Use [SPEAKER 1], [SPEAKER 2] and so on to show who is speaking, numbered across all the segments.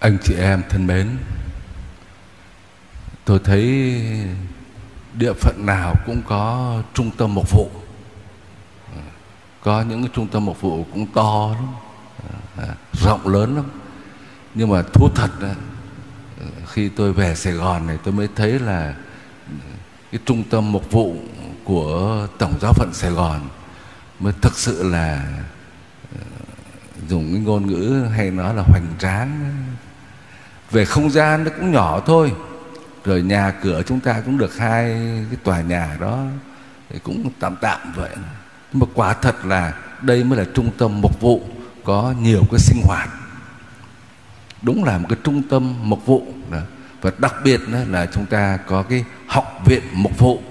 [SPEAKER 1] Anh chị em thân mến, Tôi thấy địa phận nào cũng có trung tâm mục vụ. Có những cái trung tâm mục vụ cũng to lắm à, Rộng lớn lắm. Nhưng mà thú thật Khi tôi về Sài Gòn này tôi mới thấy là Cái trung tâm mục vụ của Tổng giáo phận Sài Gòn Mới thực sự là à, Dùng cái ngôn ngữ hay nói là hoành tráng về không gian nó cũng nhỏ thôi. Rồi nhà cửa chúng ta cũng được hai cái tòa nhà đó. Thì cũng tạm tạm vậy. Nhưng mà quả thật là đây mới là trung tâm mục vụ có nhiều cái sinh hoạt. Đúng là một cái trung tâm mục vụ đó. và đặc biệt là chúng ta có cái học viện mục vụ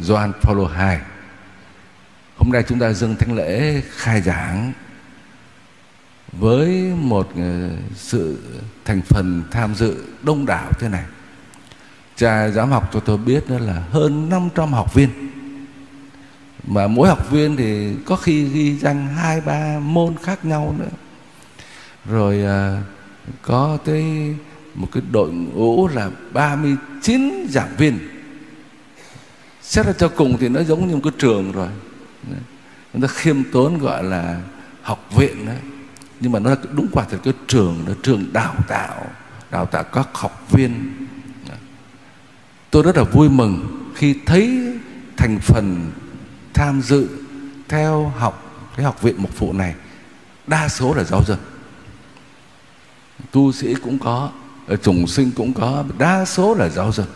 [SPEAKER 1] doan Paulo II hôm nay chúng ta dâng thánh lễ khai giảng với một ờ, sự thành phần tham dự đông đảo thế này cha giám học cho tôi biết đó là hơn 500 học viên. Mà mỗi học viên thì có khi ghi danh hai ba môn khác nhau nữa. Rồi à, có tới một cái đội ngũ là 39 giảng viên. Xét ra cho cùng thì nó giống như một cái trường rồi. Người ta khiêm tốn gọi là học viện đấy nhưng mà nó đúng quả thật, cái trường nó trường đào tạo đào tạo các học viên. Tôi rất là vui mừng khi thấy thành phần tham dự theo học, cái học viện mục vụ này, đa số là giáo dân. Tu sĩ cũng có ờ, chủng trùng sinh cũng có, đa số là giáo dân.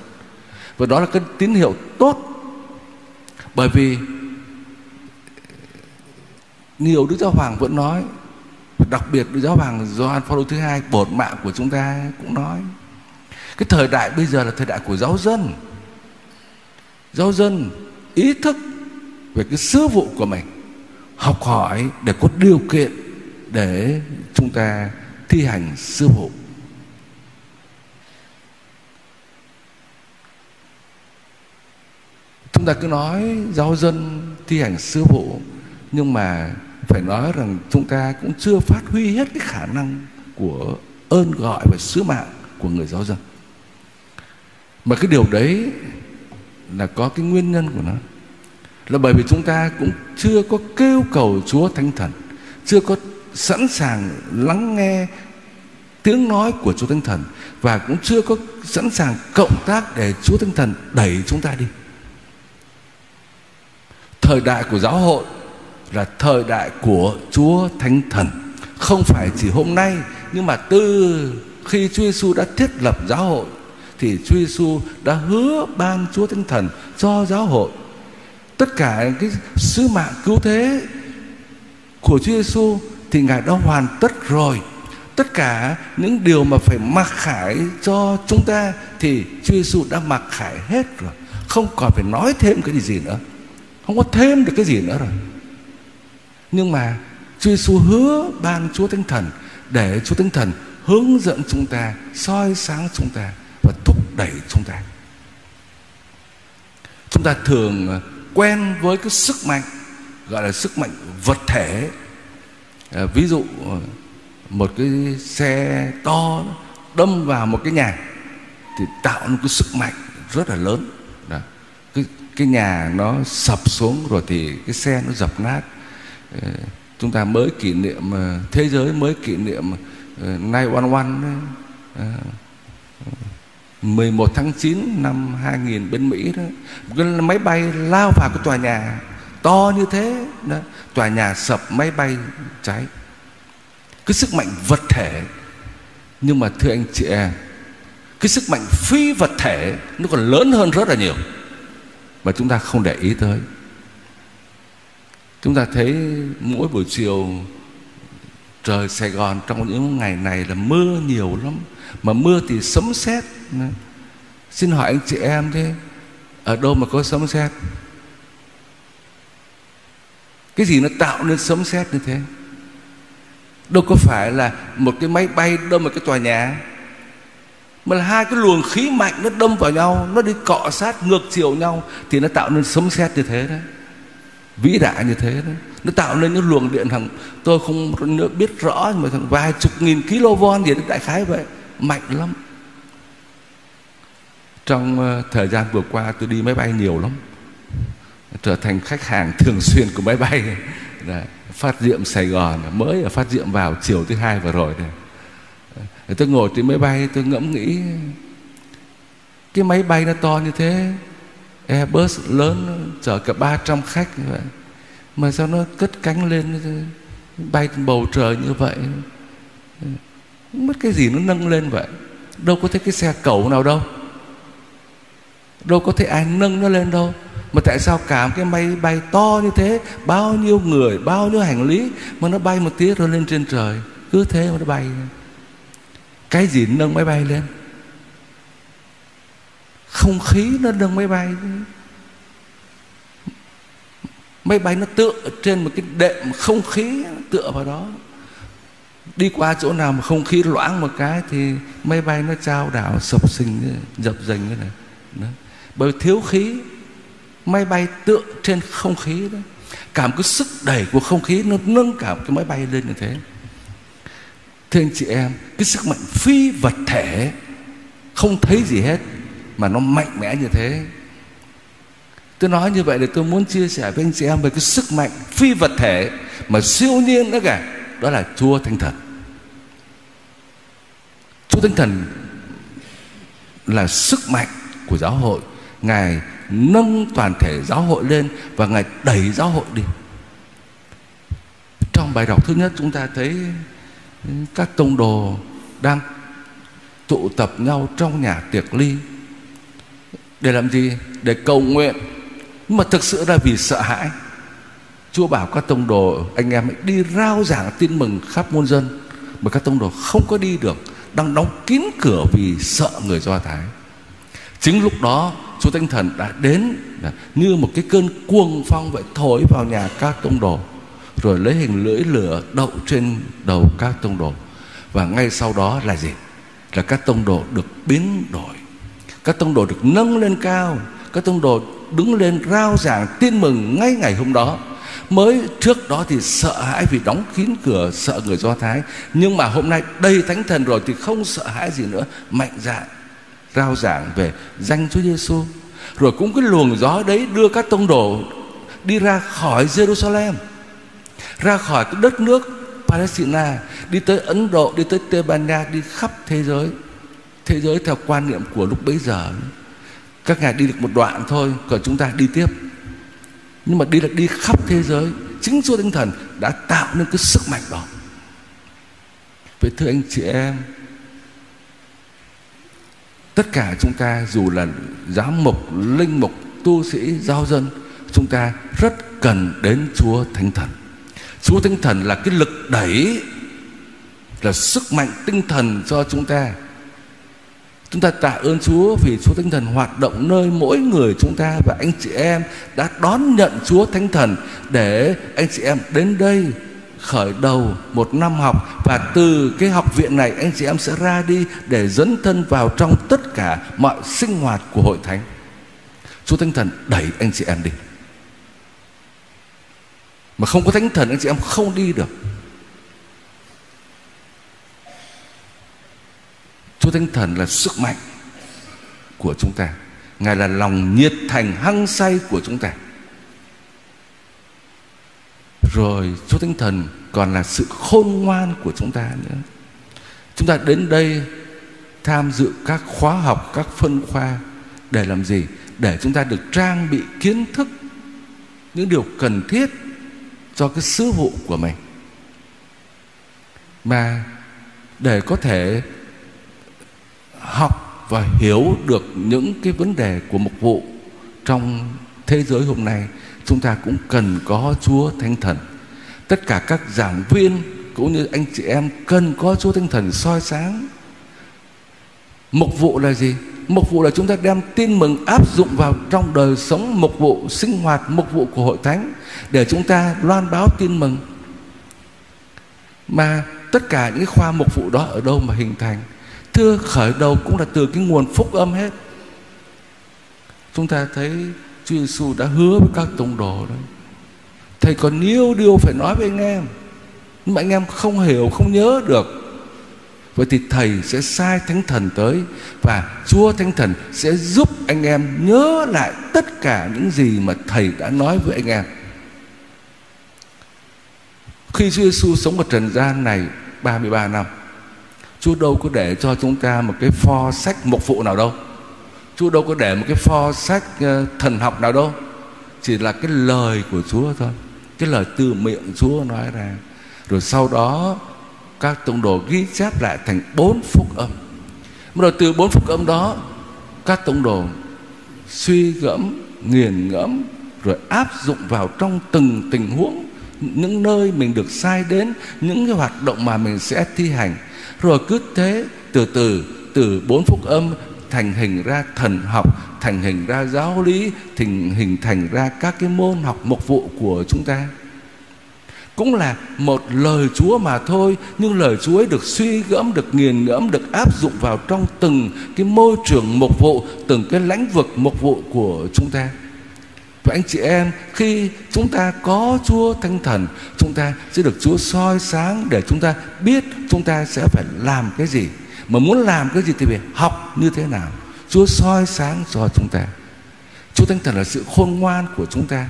[SPEAKER 1] Và đó là cái tín hiệu tốt. Bởi vì, nhiều đức giáo hoàng vẫn nói đặc biệt Giáo Hoàng Gioan Phaolô thứ hai, bổn mạng của chúng ta cũng nói, cái thời đại bây giờ là thời đại của giáo dân. Giáo dân ý thức về cái sứ vụ của mình, học hỏi để có điều kiện để chúng ta thi hành sứ vụ. Chúng ta cứ nói giáo dân thi hành sứ vụ, nhưng mà phải nói rằng chúng ta cũng chưa phát huy hết cái khả năng của ơn gọi và sứ mạng của người giáo dân. Mà cái điều đấy là có cái nguyên nhân của nó. Là bởi vì chúng ta cũng chưa có kêu cầu Chúa Thánh Thần, chưa có sẵn sàng lắng nghe tiếng nói của Chúa Thánh Thần và cũng chưa có sẵn sàng cộng tác để Chúa Thánh Thần đẩy chúng ta đi. Thời đại của giáo hội là thời đại của Chúa Thánh Thần. Không phải chỉ hôm nay, nhưng mà từ khi Chúa Giêsu đã thiết lập giáo hội, thì Chúa Giêsu đã hứa ban Chúa Thánh Thần cho giáo hội. Tất cả cái sứ mạng cứu thế của Chúa Giêsu thì Ngài đã hoàn tất rồi. Tất cả những điều mà phải mặc khải cho chúng ta thì Chúa Giêsu đã mặc khải hết rồi. Không còn phải nói thêm cái gì nữa. Không có thêm được cái gì nữa rồi nhưng mà Chúa Giêsu hứa ban Chúa Thánh Thần để Chúa Thánh Thần hướng dẫn chúng ta, soi sáng chúng ta và thúc đẩy chúng ta. Chúng ta thường à, quen với cái sức mạnh gọi là sức mạnh vật thể. À, ví dụ à, một cái xe to đâm vào một cái nhà thì tạo nên cái sức mạnh rất là lớn. Đó. Cái cái nhà nó sập xuống rồi thì cái xe nó dập nát Ờ, chúng ta mới kỷ niệm ờ, thế giới mới kỷ niệm ờ, nay one one 11 tháng 9 năm 2000 bên Mỹ đó. Cái máy bay lao vào cái tòa nhà to như thế đó, tòa nhà sập, máy bay cháy. Cái sức mạnh vật thể, nhưng mà thưa anh chị em cái sức mạnh phi vật thể nó còn lớn hơn rất là nhiều mà chúng ta không để ý tới. Chúng ta thấy mỗi buổi chiều trời Sài Gòn trong những ngày này là mưa nhiều lắm. Mà mưa thì sấm sét. Xin hỏi anh chị em thế, ở đâu mà có sấm sét? Cái gì nó tạo nên sấm sét như thế? Đâu có phải là một cái máy bay đâm vào cái tòa nhà, mà là hai cái luồng khí mạnh nó đâm vào nhau, nó đi cọ sát ngược chiều nhau, thì nó tạo nên sấm sét như thế đấy vĩ đại như thế đó. Nó tạo nên những luồng điện thằng tôi không biết rõ nhưng mà thằng vài chục nghìn kV gì đại khái vậy mạnh lắm. Trong ờ, thời gian vừa qua tôi đi máy bay nhiều lắm trở thành khách hàng thường xuyên của máy bay. Đấy, phát diệm Sài Gòn mới ở phát diệm vào chiều thứ hai vừa rồi này. Ờ, tôi ngồi trên máy bay tôi ngẫm nghĩ cái máy bay nó to như thế Airbus lớn, chở cả 300 khách như vậy. Mà sao nó cất cánh lên, bay bầu trời như vậy? Mất cái gì nó nâng lên vậy? Đâu có thấy cái xe cẩu nào đâu. Đâu có thấy ai nâng nó lên đâu. Mà tại sao cả cái máy bay to như thế, bao nhiêu người, bao nhiêu hành lý, mà nó bay một tí rồi lên trên trời? Cứ thế mà nó bay. Cái gì nâng máy bay lên? Không khí nó nâng máy bay. Máy bay nó tựa trên một cái đệm không khí, tựa vào đó. Đi qua chỗ nào mà không khí loãng một cái thì máy bay nó trao đảo, sập sình, dập dềnh như này. Đó. bởi thiếu khí, máy bay tựa trên không khí đó. Cảm cái sức đẩy của không khí nó nâng cả cái máy bay lên như thế. Thưa anh chị em, cái sức mạnh phi vật thể không thấy gì hết mà nó mạnh mẽ như thế. Tôi nói như vậy để tôi muốn chia sẻ với anh chị em về cái sức mạnh phi vật thể mà siêu nhiên đó cả đó là chúa thánh thần. Chúa thánh thần là sức mạnh của giáo hội. Ngài nâng toàn thể giáo hội lên và ngài đẩy giáo hội đi. Trong bài đọc thứ nhất chúng ta thấy các tông đồ đang tụ tập nhau trong nhà tiệc ly để làm gì? Để cầu nguyện. Nhưng mà thực sự là vì sợ hãi. Chúa bảo các tông đồ, anh em hãy đi rao giảng tin mừng khắp muôn dân. Mà các tông đồ không có đi được, đang đóng kín cửa vì sợ người do thái. Chính lúc đó, chúa Thánh thần đã đến như một cái cơn cuồng phong vậy, thổi vào nhà các tông đồ, rồi lấy hình lưỡi lửa đậu trên đầu các tông đồ. Và ngay sau đó là gì? Là các tông đồ được biến đổi các tông đồ được nâng lên cao các tông đồ đứng lên rao giảng tin mừng ngay ngày hôm đó. Mới trước đó thì sợ hãi vì đóng kín cửa, sợ người do thái. Nhưng mà hôm nay đầy thánh thần rồi thì không sợ hãi gì nữa. Mạnh dạn rao giảng về danh Chúa Giêsu rồi cũng cái luồng gió đấy đưa các tông đồ đi ra khỏi Jerusalem, ra khỏi cái đất nước Palestine đi tới Ấn Độ, đi tới Tây Ban Nha, đi khắp thế giới thế giới theo quan niệm của lúc bấy giờ. Các ngài đi được một đoạn thôi, còn chúng ta đi tiếp. Nhưng mà đi là đi khắp thế giới. Chính Chúa Tinh Thần đã tạo nên cái sức mạnh đó. Vậy thưa anh chị em, tất cả chúng ta dù là giám mục, linh mục, tu sĩ, giáo dân, chúng ta rất cần đến Chúa Thánh Thần. Chúa Thánh Thần là cái lực đẩy, là sức mạnh tinh thần cho chúng ta. Chúng ta tạ ơn Chúa vì Chúa Thánh Thần hoạt động nơi mỗi người chúng ta và anh chị em đã đón nhận Chúa Thánh Thần để anh chị em đến đây khởi đầu một năm học và từ cái học viện này anh chị em sẽ ra đi để dẫn thân vào trong tất cả mọi sinh hoạt của hội thánh. Chúa Thánh Thần đẩy anh chị em đi. Mà không có Thánh Thần, anh chị em không đi được. Chúa Thánh Thần là sức mạnh của chúng ta. Ngài là lòng nhiệt thành hăng say của chúng ta. Rồi Chúa Thánh Thần còn là sự khôn ngoan của chúng ta nữa. Chúng ta đến đây tham dự các khóa học, các phân khoa để làm gì? Để chúng ta được trang bị kiến thức những điều cần thiết cho cái sứ vụ của mình. Mà để có thể học và hiểu được những cái vấn đề của mục vụ trong thế giới hôm nay chúng ta cũng cần có Chúa Thánh Thần. Tất cả các giảng viên cũng như anh chị em cần có Chúa Thánh Thần soi sáng. Mục vụ là gì? Mục vụ là chúng ta đem tin mừng áp dụng vào trong đời sống mục vụ, sinh hoạt mục vụ của hội thánh để chúng ta loan báo tin mừng. Mà tất cả những khoa mục vụ đó ở đâu mà hình thành? Thưa, khởi đầu cũng là từ cái nguồn phúc âm hết. Chúng ta thấy Chúa Giêsu đã hứa với các tông đồ đó. Thầy còn nhiều điều phải nói với anh em, nhưng mà anh em không hiểu, không nhớ được. Vậy thì thầy sẽ sai thánh thần tới và chúa thánh thần sẽ giúp anh em nhớ lại tất cả những gì mà thầy đã nói với anh em. Khi Chúa Giêsu sống ở trần gian này 33 năm Chúa đâu có để cho chúng ta một cái pho sách mục vụ nào đâu. Chúa đâu có để một cái pho sách ờ, thần học nào đâu. Chỉ là cái lời của Chúa thôi Cái lời từ miệng Chúa nói ra. Rồi sau đó các tông đồ ghi chép lại thành bốn phúc âm. Rồi từ bốn phúc âm đó Các tông đồ suy gẫm, nghiền ngẫm Rồi áp dụng vào trong từng tình huống Những nơi mình được sai đến Những cái hoạt động mà mình sẽ thi hành. Rồi cứ thế từ từ từ bốn phúc âm thành hình ra thần học, thành hình ra giáo lý, thành hình thành ra các cái môn học mục vụ của chúng ta. Cũng là một lời Chúa mà thôi, nhưng lời Chúa ấy được suy gẫm, được nghiền ngẫm, được áp dụng vào trong từng cái môi trường mục vụ, từng cái lãnh vực mục vụ của chúng ta và anh chị em, khi chúng ta có Chúa Thánh Thần, chúng ta sẽ được Chúa soi sáng để chúng ta biết chúng ta sẽ phải làm cái gì. Mà muốn làm cái gì thì phải học như thế nào. Chúa soi sáng cho chúng ta. Chúa Thánh Thần là sự khôn ngoan của chúng ta.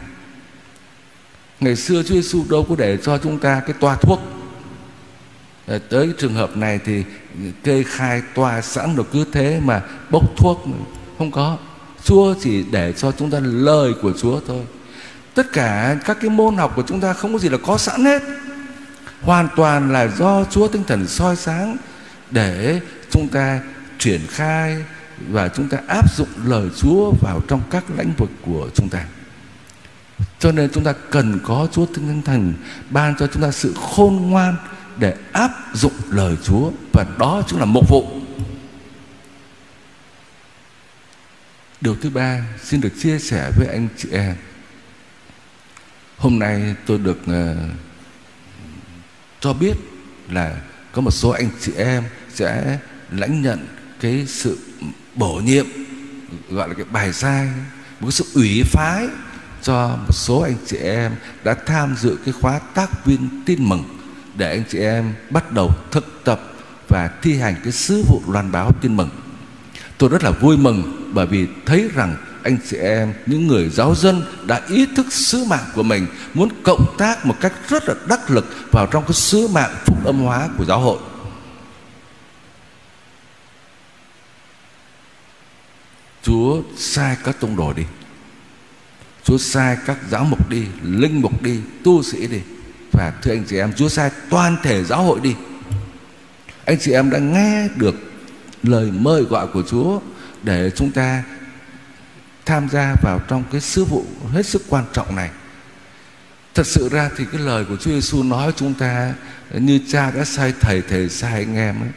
[SPEAKER 1] Ngày xưa Chúa Giêsu đâu có để cho chúng ta cái toa thuốc. Ờ, tới trường hợp này thì kê khai toa sẵn rồi cứ thế mà bốc thuốc, Không có. Chúa chỉ để cho chúng ta lời của Chúa thôi. Tất cả các cái môn học của chúng ta không có gì là có sẵn hết. Hoàn toàn là do Chúa Tinh Thần soi sáng Để chúng ta triển khai Và chúng ta áp dụng lời Chúa vào trong các lĩnh vực của chúng ta. Cho nên chúng ta cần có Chúa Tinh Thần ban cho chúng ta sự khôn ngoan để áp dụng lời Chúa và đó chính là mục vụ. Điều thứ ba xin được chia sẻ với anh chị em. Hôm nay tôi được uh, cho biết là có một số anh chị em sẽ lãnh nhận cái sự bổ nhiệm gọi là cái bài sai một cái sự ủy phái cho một số anh chị em đã tham dự cái khóa tác viên tin mừng để anh chị em bắt đầu thực tập và thi hành cái sứ vụ loan báo tin mừng. Tôi rất là vui mừng bởi vì thấy rằng anh chị em, những người giáo dân đã ý thức sứ mạng của mình, muốn cộng tác một cách rất là đắc lực vào trong cái sứ mạng phúc âm hóa của giáo hội. Chúa sai các tông đồ đi. Chúa sai các giáo mục đi Linh mục đi Tu sĩ đi. Và thưa anh chị em Chúa sai toàn thể giáo hội đi. Anh chị em đã nghe được Lời mời gọi của Chúa Để chúng ta Tham gia vào trong cái sứ vụ Hết sức quan trọng này. Thật sự ra thì cái lời của Chúa Giêsu nói chúng ta Như cha đã sai thầy Thầy sai anh em ấy,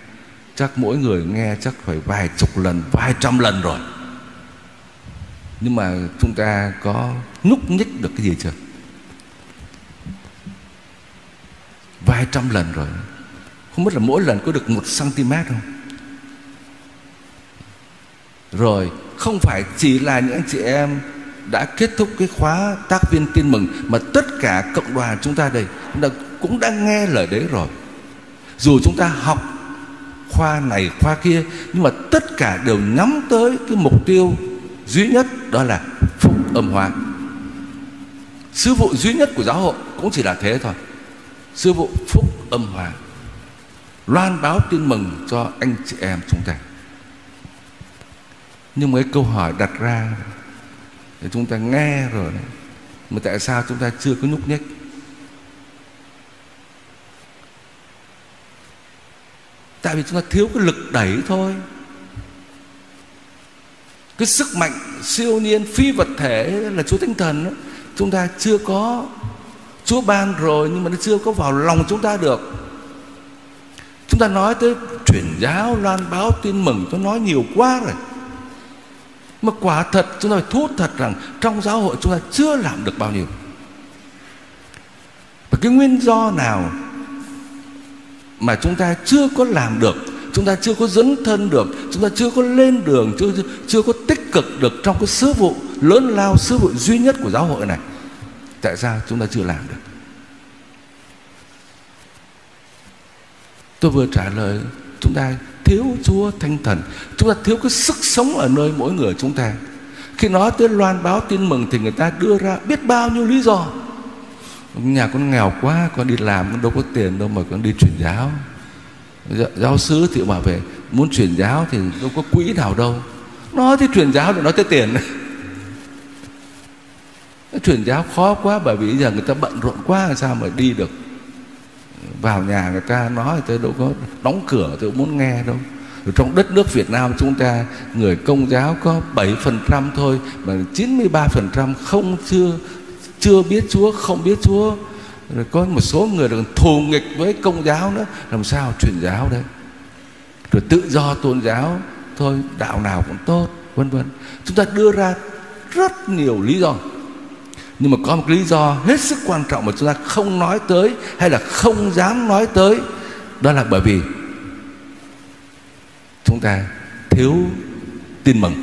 [SPEAKER 1] Chắc mỗi người nghe chắc phải vài chục lần, Vài trăm lần rồi. Nhưng mà chúng ta có nhúc nhích được cái gì chưa? Vài trăm lần rồi. Không biết là mỗi lần có được một cm không? Rồi, không phải chỉ là những anh chị em đã kết thúc cái khóa tác viên tin mừng mà tất cả cộng đoàn chúng ta đây cũng đã nghe lời đấy rồi. Dù chúng ta học khoa này, khoa kia, nhưng mà tất cả đều nhắm tới cái mục tiêu duy nhất, đó là phúc âm hóa. Sứ vụ duy nhất của giáo hội cũng chỉ là thế thôi. Sứ vụ phúc âm hóa. Loan báo tin mừng cho anh chị em chúng ta nhưng mấy câu hỏi đặt ra để chúng ta nghe rồi đấy. Mà tại sao chúng ta chưa có nhúc nhích? Tại vì chúng ta thiếu cái lực đẩy thôi. Cái sức mạnh siêu nhiên phi vật thể là Chúa Tinh Thần đó, chúng ta chưa có Chúa ban rồi nhưng mà nó chưa có vào lòng chúng ta được. Chúng ta nói tới truyền giáo loan báo tin mừng tôi nói nhiều quá rồi mà quả thật, chúng ta phải thú thật rằng trong giáo hội chúng ta chưa làm được bao nhiêu. Và cái nguyên do nào mà chúng ta chưa có làm được, chúng ta chưa có dấn thân được, chúng ta chưa có lên đường, chưa chưa có tích cực được trong cái sứ vụ lớn lao, sứ vụ duy nhất của giáo hội này, tại sao chúng ta chưa làm được? Tôi vừa trả lời, chúng ta thiếu Chúa Thánh Thần. Chúng ta thiếu cái sức sống ở nơi mỗi người chúng ta. Khi nói tới loan báo tin mừng thì người ta đưa ra biết bao nhiêu lý do. Nhà con nghèo quá, con đi làm con đâu có tiền đâu mà con đi truyền giáo. Giáo sứ thì bảo vệ, muốn truyền giáo thì đâu có quỹ nào đâu. Nói tới truyền giáo thì nói tới tiền. Truyền giáo khó quá bởi vì giờ người ta bận rộn quá sao mà đi được? Vào nhà người ta nói tôi đâu có đóng cửa, tôi muốn nghe đâu. Rồi trong đất nước Việt Nam chúng ta, người công giáo có 7% thôi, mà 93% không chưa chưa biết Chúa, không biết Chúa. Rồi có một số người còn thù nghịch với công giáo nữa. Làm sao truyền giáo đây? Rồi tự do tôn giáo thôi, đạo nào cũng tốt, vân vân. Chúng ta đưa ra rất nhiều lý do nhưng mà có một lý do hết sức quan trọng mà chúng ta không nói tới hay là không dám nói tới, đó là bởi vì chúng ta thiếu tin mừng.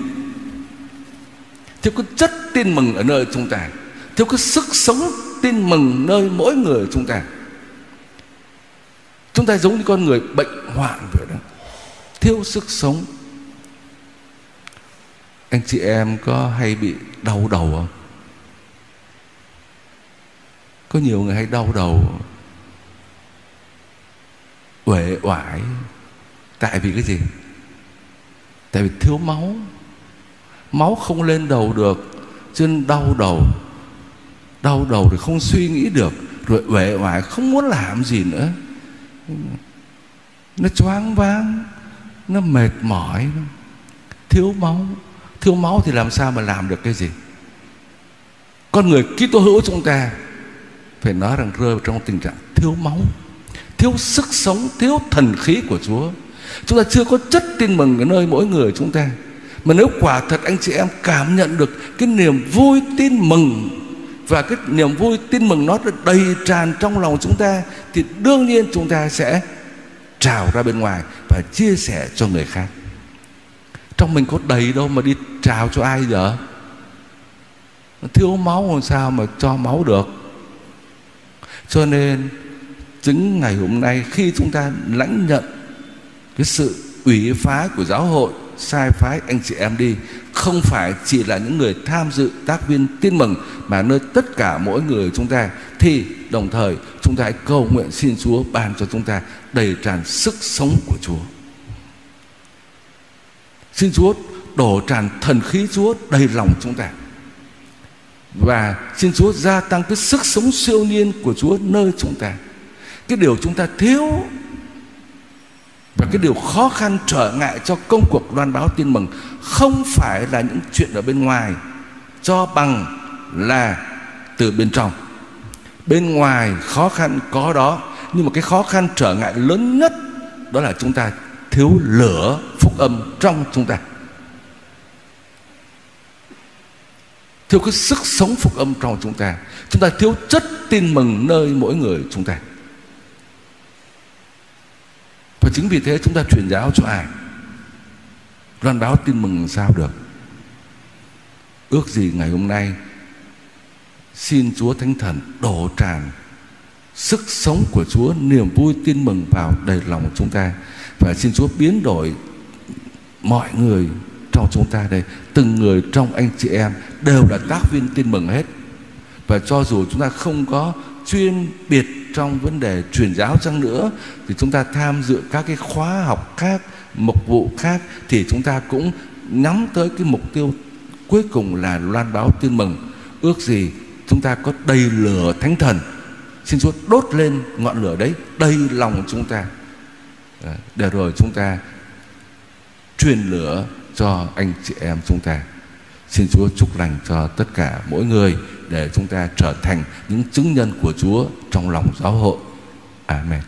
[SPEAKER 1] Thiếu cái chất tin mừng ở nơi chúng ta. Thiếu cái sức sống tin mừng nơi mỗi người chúng ta. Chúng ta giống như con người bệnh hoạn vậy đó. Thiếu sức sống. Anh chị em có hay bị đau đầu không? Có nhiều người hay đau đầu, uể oải. Tại vì cái gì? Tại vì thiếu máu. Máu không lên đầu được, cho nên đau đầu. Đau đầu thì không suy nghĩ được, rồi uể oải, không muốn làm gì nữa. Nó choáng váng, nó mệt mỏi. Thiếu máu. Thiếu máu thì làm sao mà làm được cái gì? Con người Kitô hữu chúng ta phải nói rằng rơi vào trong tình trạng thiếu máu, thiếu sức sống, thiếu thần khí của Chúa. Chúng ta chưa có chất tin mừng ở nơi mỗi người chúng ta. Mà nếu quả thật anh chị em cảm nhận được cái niềm vui tin mừng, và cái niềm vui tin mừng nó đầy tràn trong lòng chúng ta, thì đương nhiên chúng ta sẽ trào ra bên ngoài và chia sẻ cho người khác. Trong mình có đầy đâu mà đi trào cho ai giờ? Thiếu máu làm sao mà cho máu được? Cho nên chứng ngày hôm nay khi chúng ta lãnh nhận cái sự ủy phá của giáo hội, sai phái anh chị em đi, không phải chỉ là những người tham dự tác viên tin mừng, mà nơi tất cả mỗi người chúng ta, thì đồng thời chúng ta hãy cầu nguyện xin Chúa ban cho chúng ta đầy tràn sức sống của Chúa. Xin Chúa đổ tràn thần khí Chúa đầy lòng chúng ta. Và xin Chúa gia tăng cái sức sống siêu nhiên của Chúa nơi chúng ta. Cái điều chúng ta thiếu và cái điều khó khăn trở ngại cho công cuộc loan báo tin mừng không phải là những chuyện ở bên ngoài, cho bằng là từ bên trong bên ngoài khó khăn có đó, nhưng mà cái khó khăn trở ngại lớn nhất đó là chúng ta thiếu lửa phúc âm trong chúng ta thiếu cái sức sống phục âm trong chúng ta. Chúng ta thiếu chất tin mừng nơi mỗi người chúng ta. Và chính vì thế chúng ta truyền giáo cho ai? Loan báo tin mừng sao được? Ước gì ngày hôm nay, xin Chúa Thánh Thần đổ tràn sức sống của Chúa, niềm vui tin mừng vào đầy lòng chúng ta. Và xin Chúa biến đổi mọi người trong chúng ta đây. Từng người trong anh chị em đều là tác viên tin mừng hết. Và cho dù chúng ta không có chuyên biệt trong vấn đề truyền giáo chăng nữa, thì chúng ta tham dự các cái khóa học khác, mục vụ khác, thì chúng ta cũng nhắm tới cái mục tiêu cuối cùng là loan báo tin mừng. Ước gì chúng ta có đầy lửa thánh thần. Xin chúa đốt lên ngọn lửa đấy, đầy lòng chúng ta. Ờ, để rồi chúng ta truyền lửa cho anh chị em chúng ta. Xin chúa chúc lành cho tất cả mỗi người để chúng ta trở thành những chứng nhân của chúa trong lòng giáo hội. Amen.